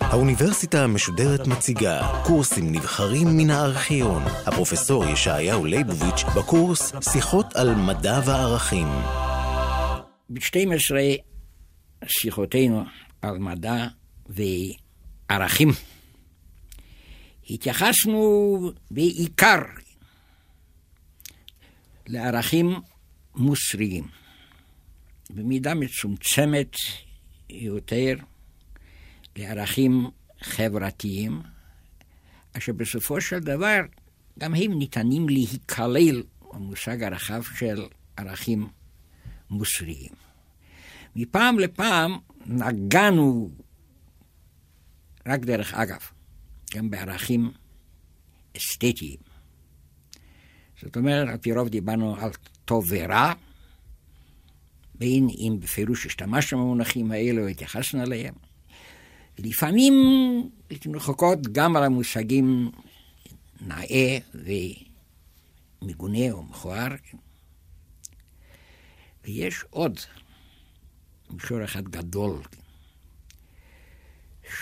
האוניברסיטה המשודרת מציגה קורסים נבחרים מן הארכיון. הפרופסור ישעיהו ליבוביץ' בקורס שיחות על מדע וערכים. ב-12 שיחותינו על מדע וערכים התייחסנו בעיקר לערכים מוסריים, במידה מצומצמת יותר לערכים חברתיים, אשר בסופו של דבר גם הם ניתנים להיכלל במושג הרחב של ערכים מוסריים. מפעם לפעם נגענו, רק דרך אגב, גם בערכים אסתטיים. זאת אומרת, על פי רוב דיברנו על טוב ורע, בין אם בפירוש השתמשנו במונחים האלו, התייחסנו אליהם. לפעמים רחוקות גם על המושגים נאה ומגונה או מכוער. ויש עוד מישור אחד גדול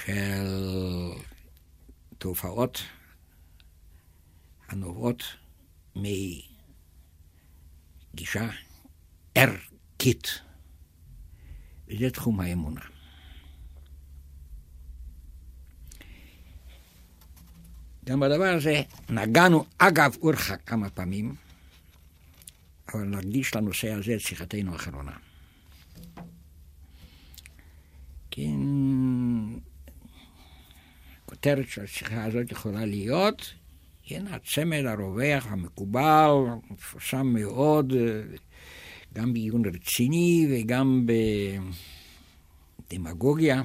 של תופעות הנובעות מגישה ערכית, וזה תחום האמונה. גם בדבר הזה נגענו אגב אורחה כמה פעמים, אבל נקדיש לנושא הזה את שיחתנו האחרונה. כן, הכותרת של השיחה הזאת יכולה להיות, כן, הצמד הרווח המקובל, מפורסם מאוד, גם בעיון רציני וגם בדמגוגיה,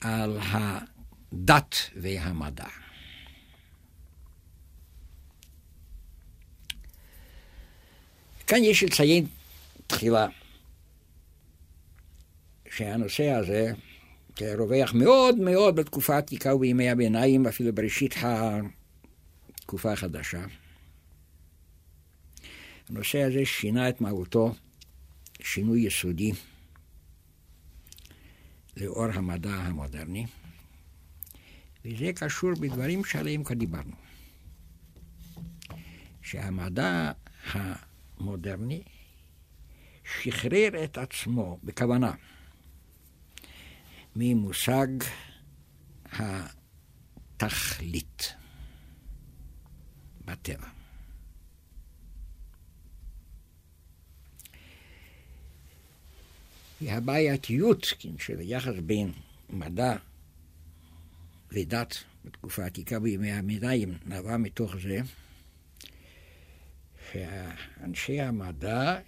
על הדת והמדע. כאן יש לציין תחילה שהנושא הזה רווח מאוד מאוד בתקופה העתיקה ובימי הביניים, ואפילו בראשית התקופה החדשה. הנושא הזה שינה את מהותו שינוי יסודי לאור המדע המודרני, וזה קשור בדברים שעליהם כבר דיברנו. שהמדע המודרני שחרר את עצמו בכוונה ממושג התכלית בטבע. והבעייתיות כן, של היחס בין מדע ודת בתקופה העתיקה בימי המדעים נבעה מתוך זה שאנשי המדע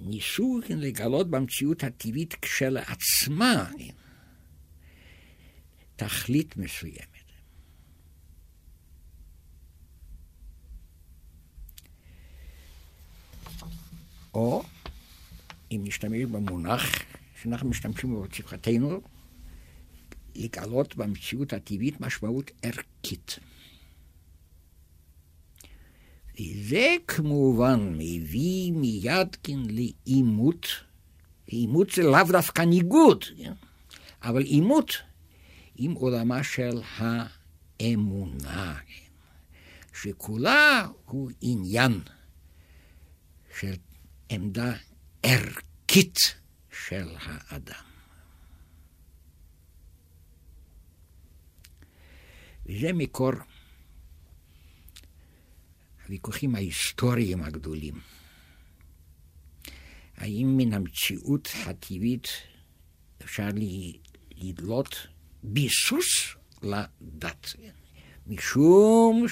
ניסו כן, לגלות במציאות הטבעית כשלעצמה תכלית מסוימת. או אם נשתמש במונח שאנחנו משתמשים בו בצפחתנו, לגלות במציאות הטבעית משמעות ערכית. וזה כמובן מביא מיד כן לעימות, עימות זה לאו דווקא ניגוד, כן? אבל עימות עם עולמה של האמונה, כן? שכולה הוא עניין של עמדה ערכית של האדם. וזה מקור הוויכוחים ההיסטוריים הגדולים. האם מן המציאות הטבעית אפשר לדלות ביסוס לדת? משום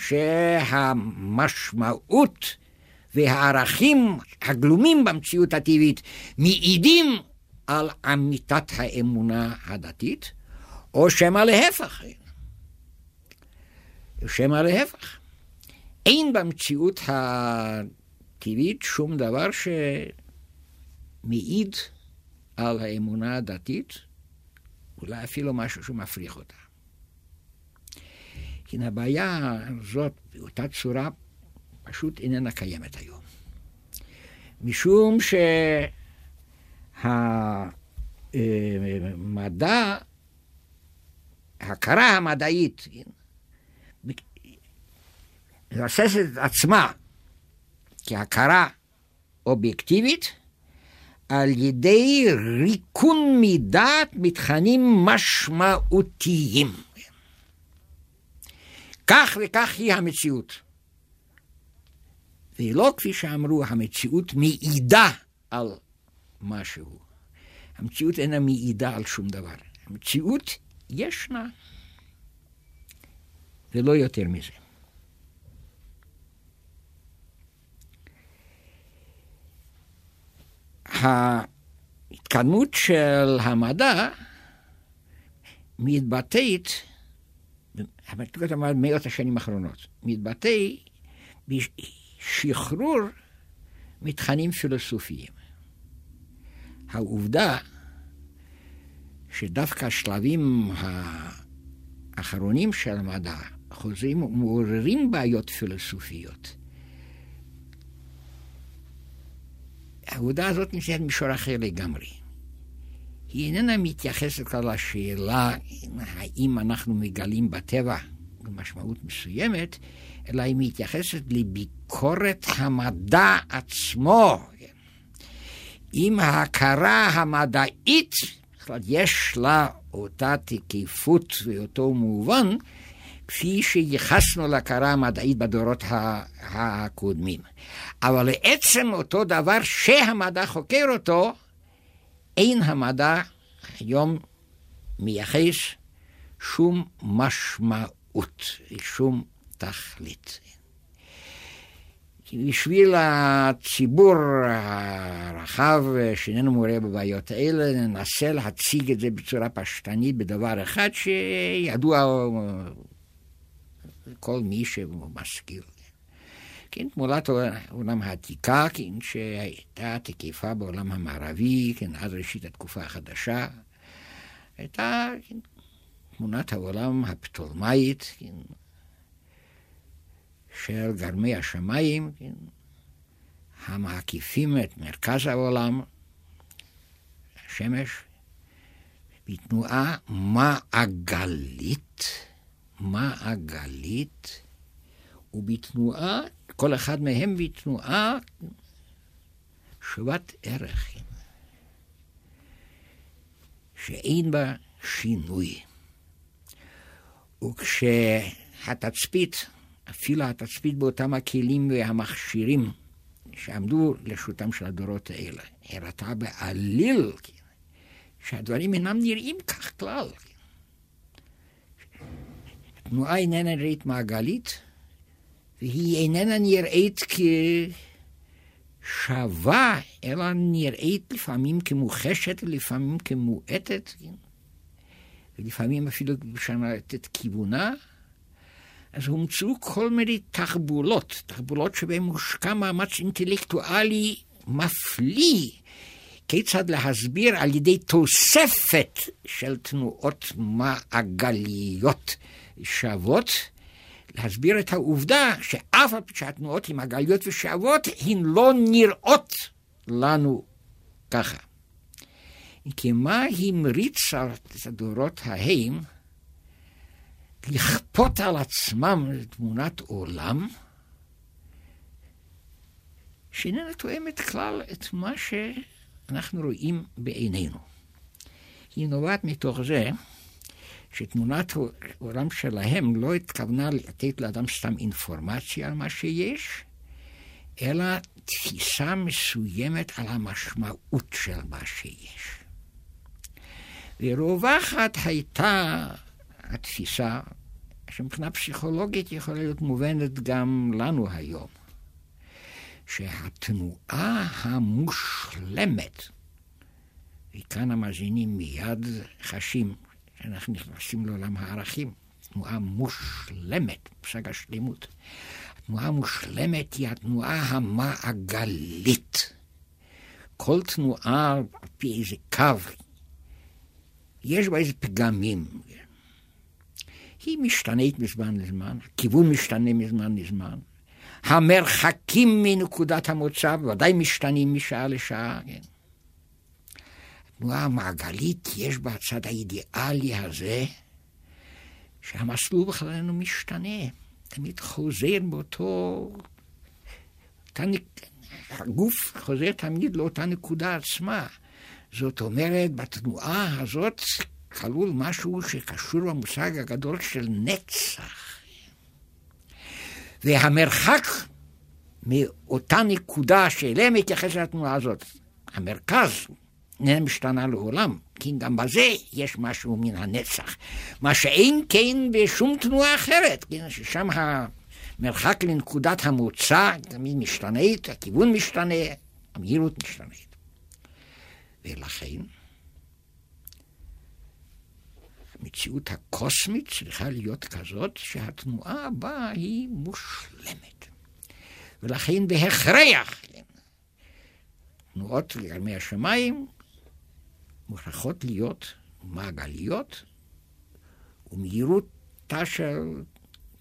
שהמשמעות והערכים הגלומים במציאות הטבעית מעידים על אמיתת האמונה הדתית, או שמא להפך. שמא להפך. אין במציאות הטבעית שום דבר שמעיד על האמונה הדתית, אולי אפילו משהו שמפריך אותה. כי הבעיה הזאת באותה צורה פשוט איננה קיימת היום. משום שהמדע, ההכרה המדעית, מבססת את עצמה כהכרה אובייקטיבית על ידי ריקון מדעת מתכנים משמעותיים. כך וכך היא המציאות. ולא כפי שאמרו, המציאות מעידה על משהו. המציאות אינה מעידה על שום דבר. המציאות ישנה, ולא יותר מזה. ההתקדמות של המדע מתבטאת, המתקדמות המדע מאות השנים האחרונות, מתבטא בשחרור מתכנים פילוסופיים. העובדה שדווקא השלבים האחרונים של המדע חוזרים ומעוררים בעיות פילוסופיות. העבודה הזאת נמצאת במישור אחר לגמרי. היא איננה מתייחסת כלל לשאלה האם אנחנו מגלים בטבע במשמעות מסוימת, אלא היא מתייחסת לביקורת המדע עצמו. אם ההכרה המדעית, יש לה אותה תקיפות ואותו מובן, כפי שייחסנו להכרה המדעית בדורות הקודמים. אבל לעצם אותו דבר שהמדע חוקר אותו, אין המדע היום מייחס שום משמעות, שום תכלית. בשביל הציבור הרחב שאיננו מעורה בבעיות האלה, ננסה להציג את זה בצורה פשטנית בדבר אחד שידוע כל מי שמשכיל. כן, תמולת העולם העתיקה, כן, שהייתה תקיפה בעולם המערבי, כן, עד ראשית התקופה החדשה, הייתה כן, תמונת העולם הפטולמאית, כן, של גרמי השמיים, כן, המקיפים את מרכז העולם, השמש, בתנועה מעגלית, מעגלית, ובתנועה, כל אחד מהם בתנועה שוות ערך, שאין בה שינוי. וכשהתצפית אפילו התצפית באותם הכלים והמכשירים שעמדו לרשותם של הדורות האלה, הראתה בעליל כן, שהדברים אינם נראים כך כלל. התנועה איננה נראית מעגלית, והיא איננה נראית כשווה, אלא נראית לפעמים כמוחשת ולפעמים כמועטת, כן? ולפעמים אפילו משנת את כיוונה. אז הומצאו כל מיני תחבולות, תחבולות שבהן מושקע מאמץ אינטלקטואלי מפליא, כיצד להסביר על ידי תוספת של תנועות מעגליות שוות, להסביר את העובדה שאף על פי שהתנועות הן מעגליות ושוות, הן לא נראות לנו ככה. כי מה המריץ על הדורות ההם? לכפות על עצמם תמונת עולם שאיננה תואמת כלל את מה שאנחנו רואים בעינינו. היא נובעת מתוך זה שתמונת העולם שלהם לא התכוונה לתת לאדם סתם אינפורמציה על מה שיש, אלא תפיסה מסוימת על המשמעות של מה שיש. ורווחת הייתה התפיסה, שמבחינה פסיכולוגית יכולה להיות מובנת גם לנו היום, שהתנועה המושלמת, וכאן המאזינים מיד חשים שאנחנו נכנסים לעולם הערכים, תנועה מושלמת, פסק השלמות. התנועה המושלמת היא התנועה המעגלית. כל תנועה על פי איזה קו, יש בה איזה פגמים. היא משתנית מזמן לזמן, הכיוון משתנה מזמן לזמן, המרחקים מנקודת המוצא ודאי משתנים משעה לשעה. כן. התנועה המעגלית, יש בה הצד האידיאלי הזה, שהמסלול בכלל אינו משתנה, תמיד חוזר באותו... הגוף חוזר תמיד לאותה נקודה עצמה. זאת אומרת, בתנועה הזאת כלול משהו שקשור במושג הגדול של נצח. והמרחק מאותה נקודה שאליה מתייחסת התנועה הזאת, המרכז, איננה משתנה לעולם, כי גם בזה יש משהו מן הנצח. מה שאין כן בשום תנועה אחרת, כן, ששם המרחק לנקודת המוצא תמיד משתנית, הכיוון משתנה, המהירות משתנית. ולכן, המציאות הקוסמית צריכה להיות כזאת שהתנועה בה היא מושלמת. ולכן בהכרח, תנועות לגלמי השמיים מוכרחות להיות מעגליות, ומהירותה של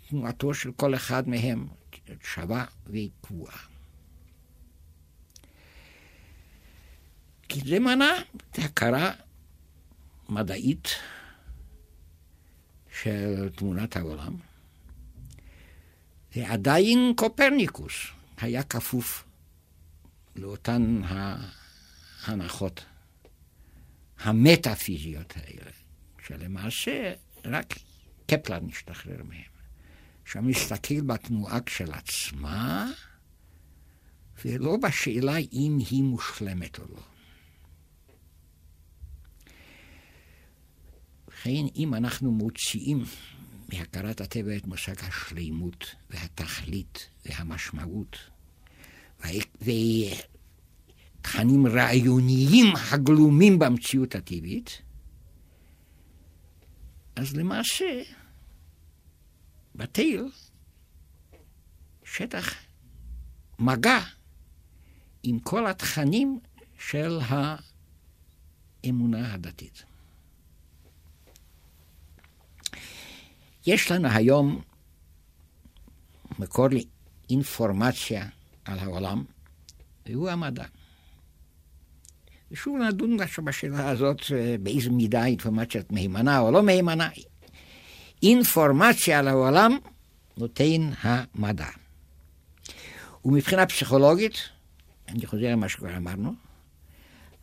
תנועתו של כל אחד מהם שווה וקבועה. כי זה מנע הכרה מדעית של תמונת העולם. ועדיין קופרניקוס היה כפוף לאותן ההנחות המטאפיזיות האלה, שלמעשה רק קפלר משתחרר מהם. שם מסתכל בתנועה כשלעצמה, ולא בשאלה אם היא מושלמת או לא. לכן אם אנחנו מוציאים מהכרת הטבע את מושג השלימות והתכלית והמשמעות ותכנים רעיוניים הגלומים במציאות הטבעית, אז למעשה בתל שטח מגע עם כל התכנים של האמונה הדתית. יש לנו היום מקור לאינפורמציה על העולם, והוא המדע. ושוב נדון בשאלה הזאת אה, באיזו מידה אינפורמציה מהימנה או לא מהימנה. אינפורמציה על העולם נותן המדע. ומבחינה פסיכולוגית, אני חוזר למה שכבר אמרנו,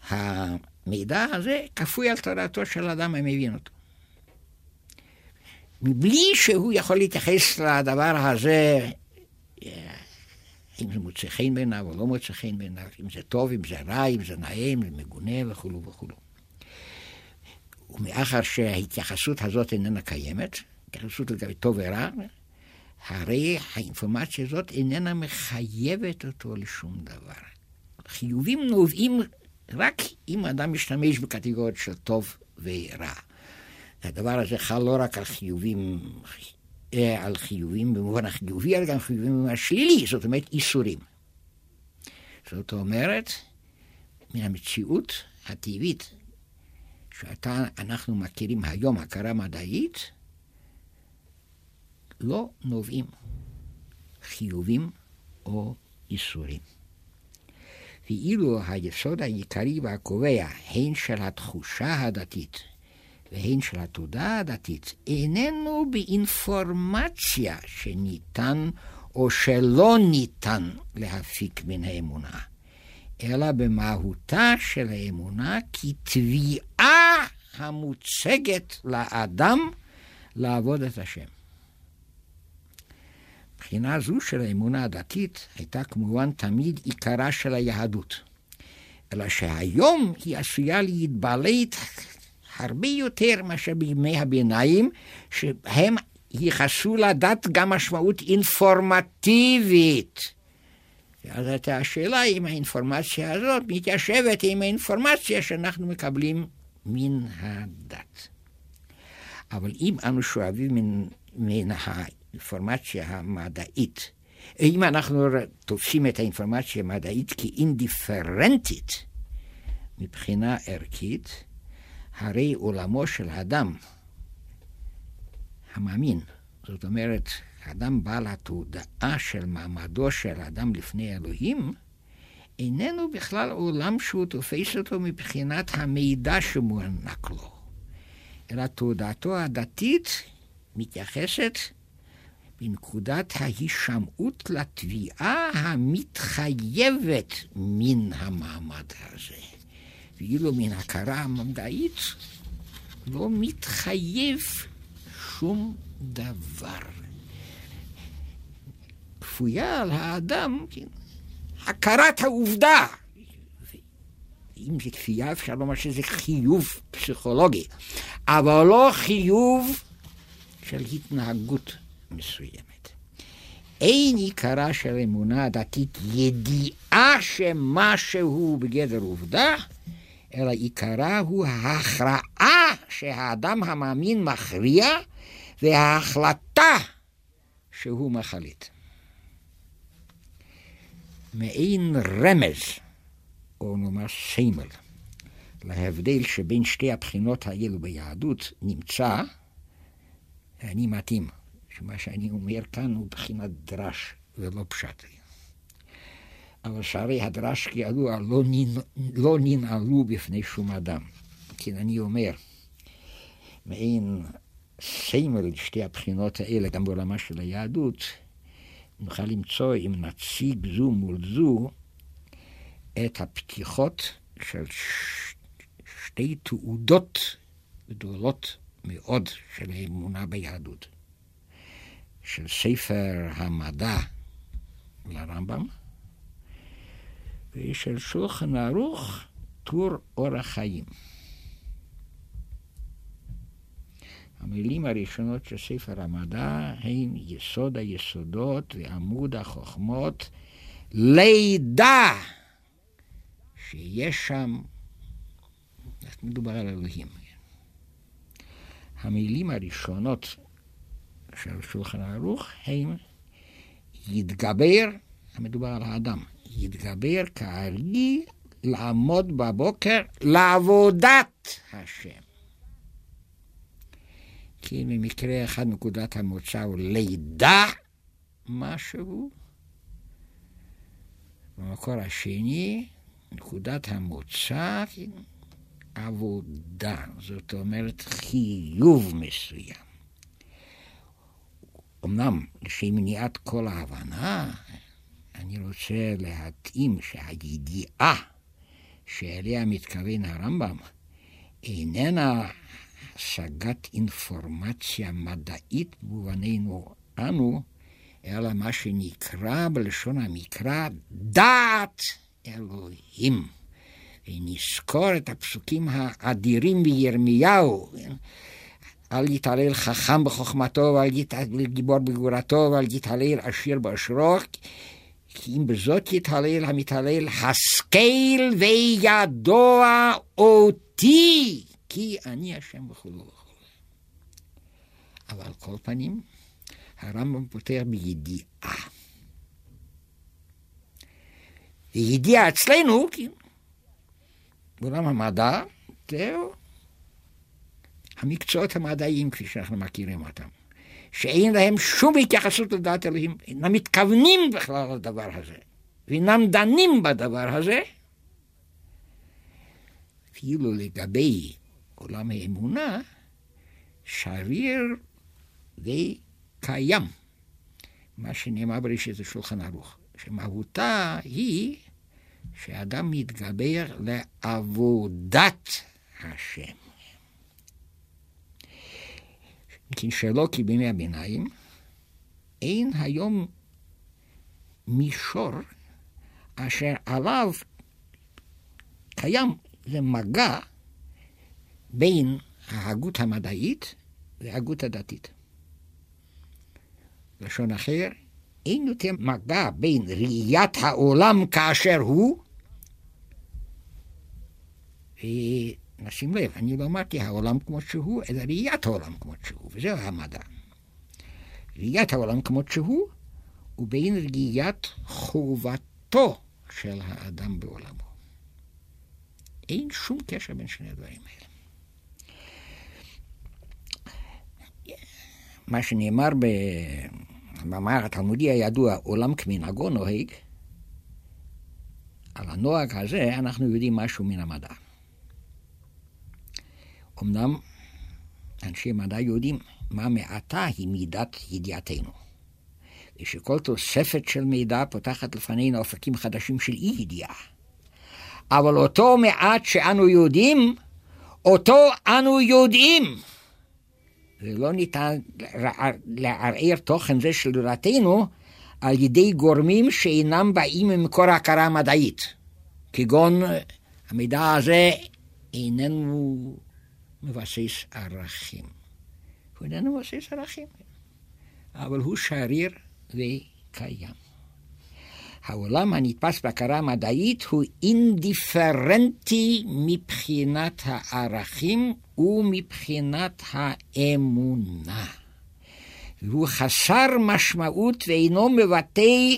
המידע הזה כפוי על תודעתו של אדם המבין אותו. מבלי שהוא יכול להתייחס לדבר הזה, אם זה מוצא חן בעיניו או לא מוצא חן בעיניו, אם זה טוב, אם זה רע, אם זה נעים, אם זה מגונה וכולו וכולו. ומאחר שההתייחסות הזאת איננה קיימת, התייחסות לגבי טוב ורע, הרי האינפורמציה הזאת איננה מחייבת אותו לשום דבר. חיובים נובעים רק אם אדם משתמש בקטגוריות של טוב ורע. הדבר הזה חל לא רק על חיובים, אה, על חיובים במובן החיובי, אלא גם חיובים השלילי, זאת אומרת איסורים. זאת אומרת, מן המציאות הטבעית שאנחנו מכירים היום, הכרה מדעית, לא נובעים חיובים או איסורים. ואילו היסוד העיקרי והקובע, הן של התחושה הדתית והן של התודעה הדתית, איננו באינפורמציה שניתן או שלא ניתן להפיק מן האמונה, אלא במהותה של האמונה כתביעה המוצגת לאדם לעבוד את השם. מבחינה זו של האמונה הדתית הייתה כמובן תמיד עיקרה של היהדות. אלא שהיום היא עשויה להתבלט הרבה יותר מאשר בימי הביניים, שהם ייחסו לדת גם משמעות אינפורמטיבית. ואז הייתה השאלה אם האינפורמציה הזאת מתיישבת עם האינפורמציה שאנחנו מקבלים מן הדת. אבל אם אנו שואבים מן, מן האינפורמציה המדעית, אם אנחנו תופסים את האינפורמציה המדעית כאינדיפרנטית מבחינה ערכית, הרי עולמו של אדם המאמין, זאת אומרת, האדם בעל התודעה של מעמדו של האדם לפני אלוהים, איננו בכלל עולם שהוא תופס אותו מבחינת המידע שמוענק לו, אלא תודעתו הדתית מתייחסת בנקודת ההישמעות לתביעה המתחייבת מן המעמד הזה. ואילו מן הכרה המדעית לא מתחייב שום דבר. כפויה על האדם הכרת העובדה. אם זה כפייה, אפשר לומר שזה חיוב פסיכולוגי, אבל לא חיוב של התנהגות מסוימת. אין עיקרה של אמונה דתית ידיעה שמשהו בגדר עובדה, אלא עיקרה הוא ההכרעה שהאדם המאמין מכריע וההחלטה שהוא מחליט. מעין רמז, או נאמר סמל, להבדל שבין שתי הבחינות האלו ביהדות נמצא, אני מתאים, שמה שאני אומר כאן הוא בחינת דרש ולא פשט. אבל שהרי הדרש כידוע לא, לא ננעלו בפני שום אדם. כן, אני אומר, מעין סמל לשתי הבחינות האלה, גם בעולמה של היהדות, נוכל למצוא, אם נציג זו מול זו, את הפתיחות של ש... שתי תעודות גדולות מאוד של האמונה ביהדות. של ספר המדע לרמב"ם, ושל שולחן ערוך טור אורח חיים. המילים הראשונות של ספר המדע הן יסוד היסודות ועמוד החוכמות, לידע שיש שם, מדובר על אלוהים. המילים הראשונות של שולחן ערוך הן יתגבר, המדובר על האדם, יתגבר כארי לעמוד בבוקר לעבודת השם. כי במקרה אחד נקודת המוצא הוא לידע משהו, במקור השני, נקודת המוצא, עבודה, זאת אומרת חיוב מסוים. אמנם לשם מניעת כל ההבנה, אני רוצה להתאים שהידיעה שאליה מתכוון הרמב"ם איננה השגת אינפורמציה מדעית במובננו אנו, אלא מה שנקרא בלשון המקרא דעת אלוהים. ונזכור את הפסוקים האדירים בירמיהו, אל יתעלל חכם בחוכמתו ואל יתעלל גיבור בגבורתו ואל יתעלל עשיר באשרו, כי אם בזאת יתעלל המתעלל, השכל וידוע אותי. כי אני השם וכולו וכולו. אבל על כל פנים, הרמב"ם פותר בידיעה. וידיעה אצלנו, כי בעולם המדע, זהו המקצועות המדעיים כפי שאנחנו מכירים אותם, שאין להם שום התייחסות לדעת אלוהים, אינם מתכוונים בכלל לדבר הזה, ואינם דנים בדבר הזה, אפילו לגבי עולם האמונה, שריר וקיים. מה שנאמר בראשית זה שולחן ערוך, שמהותה היא שאדם מתגבר לעבודת השם. שלא כי בימי הביניים, אין היום מישור אשר עליו קיים זה מגע בין ההגות המדעית וההגות הדתית. לשון אחר, אין יותר מגע בין ראיית העולם כאשר הוא, ונשים לב, אני לא אמרתי העולם כמו שהוא, אלא ראיית העולם כמו שהוא, וזהו המדע. ראיית העולם כמו שהוא, ובין ראיית חובתו של האדם בעולמו. אין שום קשר בין שני הדברים האלה. מה שנאמר המאמר התלמודי הידוע, עולם כמנהגו נוהג, על הנוהג הזה אנחנו יודעים משהו מן המדע. אמנם אנשי מדע יודעים מה מעטה היא מידת ידיעתנו. ושכל תוספת של מידע פותחת לפנינו אופקים חדשים של אי ידיעה. אבל אותו מעט שאנו יודעים, אותו אנו יודעים. ולא ניתן לערער תוכן זה של דורתנו על ידי גורמים שאינם באים ממקור ההכרה המדעית, כגון המידע הזה איננו מבסס ערכים. הוא איננו מבסס ערכים, אבל הוא שריר וקיים. העולם הנתפס בהכרה המדעית הוא אינדיפרנטי מבחינת הערכים ומבחינת האמונה. והוא חסר משמעות ואינו מבטא,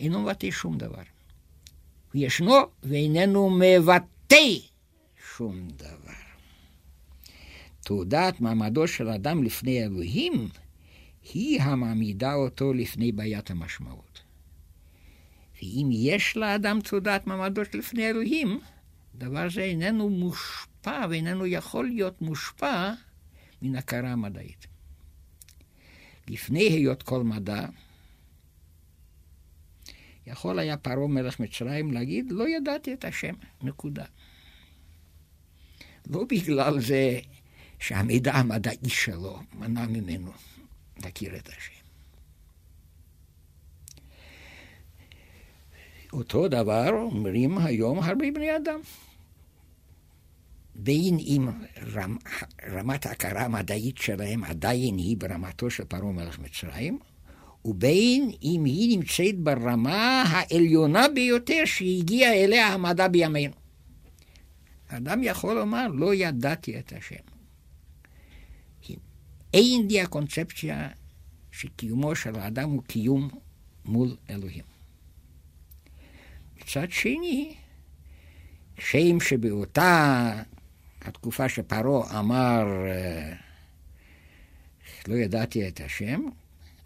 אינו מבטא שום דבר. הוא ישנו ואיננו מבטא שום דבר. תעודת מעמדו של אדם לפני אלוהים היא המעמידה אותו לפני בעיית המשמעות. ואם יש לאדם תעודת מעמדו לפני אלוהים, דבר זה איננו מושפע ואיננו יכול להיות מושפע מן הכרה המדעית. לפני היות כל מדע, יכול היה פרעה מלך מצרים להגיד, לא ידעתי את השם, נקודה. לא בגלל זה שהמידע המדעי שלו מנע ממנו להכיר את השם. אותו דבר אומרים היום הרבה בני אדם. בין אם רמ, רמת ההכרה המדעית שלהם עדיין היא ברמתו של פרעה מלך מצרים, ובין אם היא נמצאת ברמה העליונה ביותר שהגיע אליה המדע בימינו. אדם יכול לומר, לא ידעתי את השם. אין לי הקונספציה שקיומו של האדם הוא קיום מול אלוהים. מצד שני, שם שבאותה התקופה שפרעה אמר, אה, לא ידעתי את השם,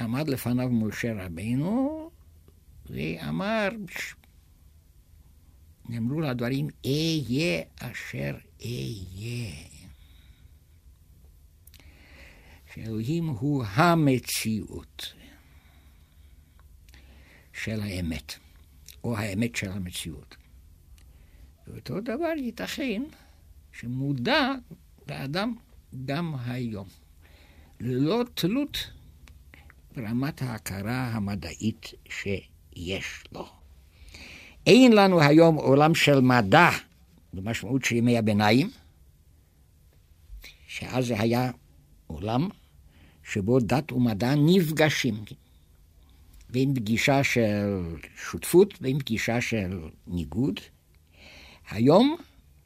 עמד לפניו משה רבינו ואמר, נאמרו לדברים, אהיה אשר אהיה. שאלוהים הוא המציאות של האמת, או האמת של המציאות. ואותו דבר ייתכן שמודע לאדם גם היום, ללא תלות ברמת ההכרה המדעית שיש לו. אין לנו היום עולם של מדע במשמעות של ימי הביניים, שאז זה היה עולם שבו דת ומדע נפגשים. בין פגישה של שותפות בין פגישה של ניגוד. היום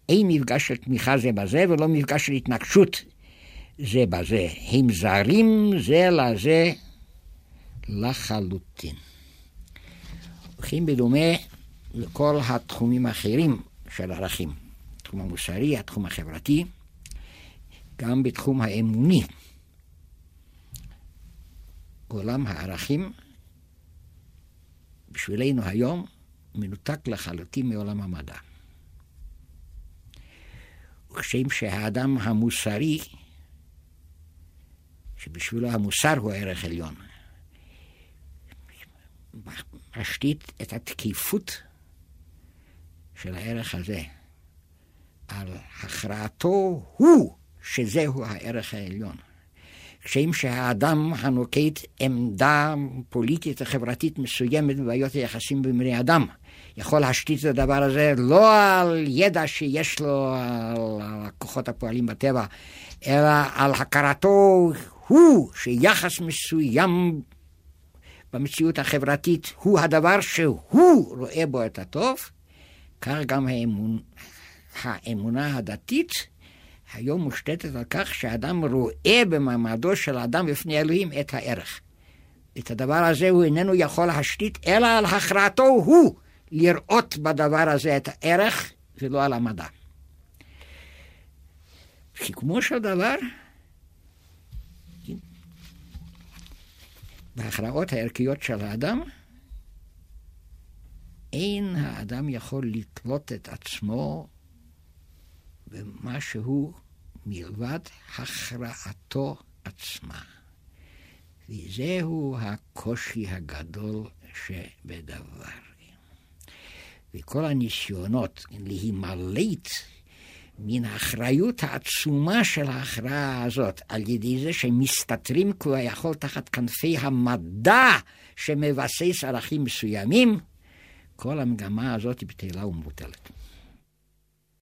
אין מפגש של תמיכה זה בזה ולא מפגש של התנגשות זה בזה. הם זרים זה לזה לחלוטין. הולכים בדומה לכל התחומים האחרים של ערכים. התחום המוסרי, התחום החברתי, גם בתחום האמוני. עולם הערכים בשבילנו היום מנותק לחלוטין מעולם המדע. וכשם שהאדם המוסרי, שבשבילו המוסר הוא ערך עליון, משתית את התקיפות של הערך הזה על הכרעתו הוא שזהו הערך העליון. כשם שהאדם הנוקט עמדה פוליטית וחברתית מסוימת בבעיות היחסים בין בני אדם, יכול להשתית את הדבר הזה לא על ידע שיש לו על הכוחות הפועלים בטבע, אלא על הכרתו הוא שיחס מסוים במציאות החברתית הוא הדבר שהוא רואה בו את הטוב, כך גם האמון, האמונה הדתית היום מושתתת על כך שאדם רואה במעמדו של האדם בפני אלוהים את הערך. את הדבר הזה הוא איננו יכול להשתית, אלא על הכרעתו הוא לראות בדבר הזה את הערך ולא על המדע. סיכומו של דבר, בהכרעות הערכיות של האדם, אין האדם יכול לתלות את עצמו במשהו מלבד הכרעתו עצמה. וזהו הקושי הגדול שבדבר. וכל הניסיונות להימלט מן האחריות העצומה של ההכרעה הזאת, על ידי זה שמסתתרים כביכול תחת כנפי המדע שמבסס ערכים מסוימים, כל המגמה הזאת היא בטלה ומבוטלת.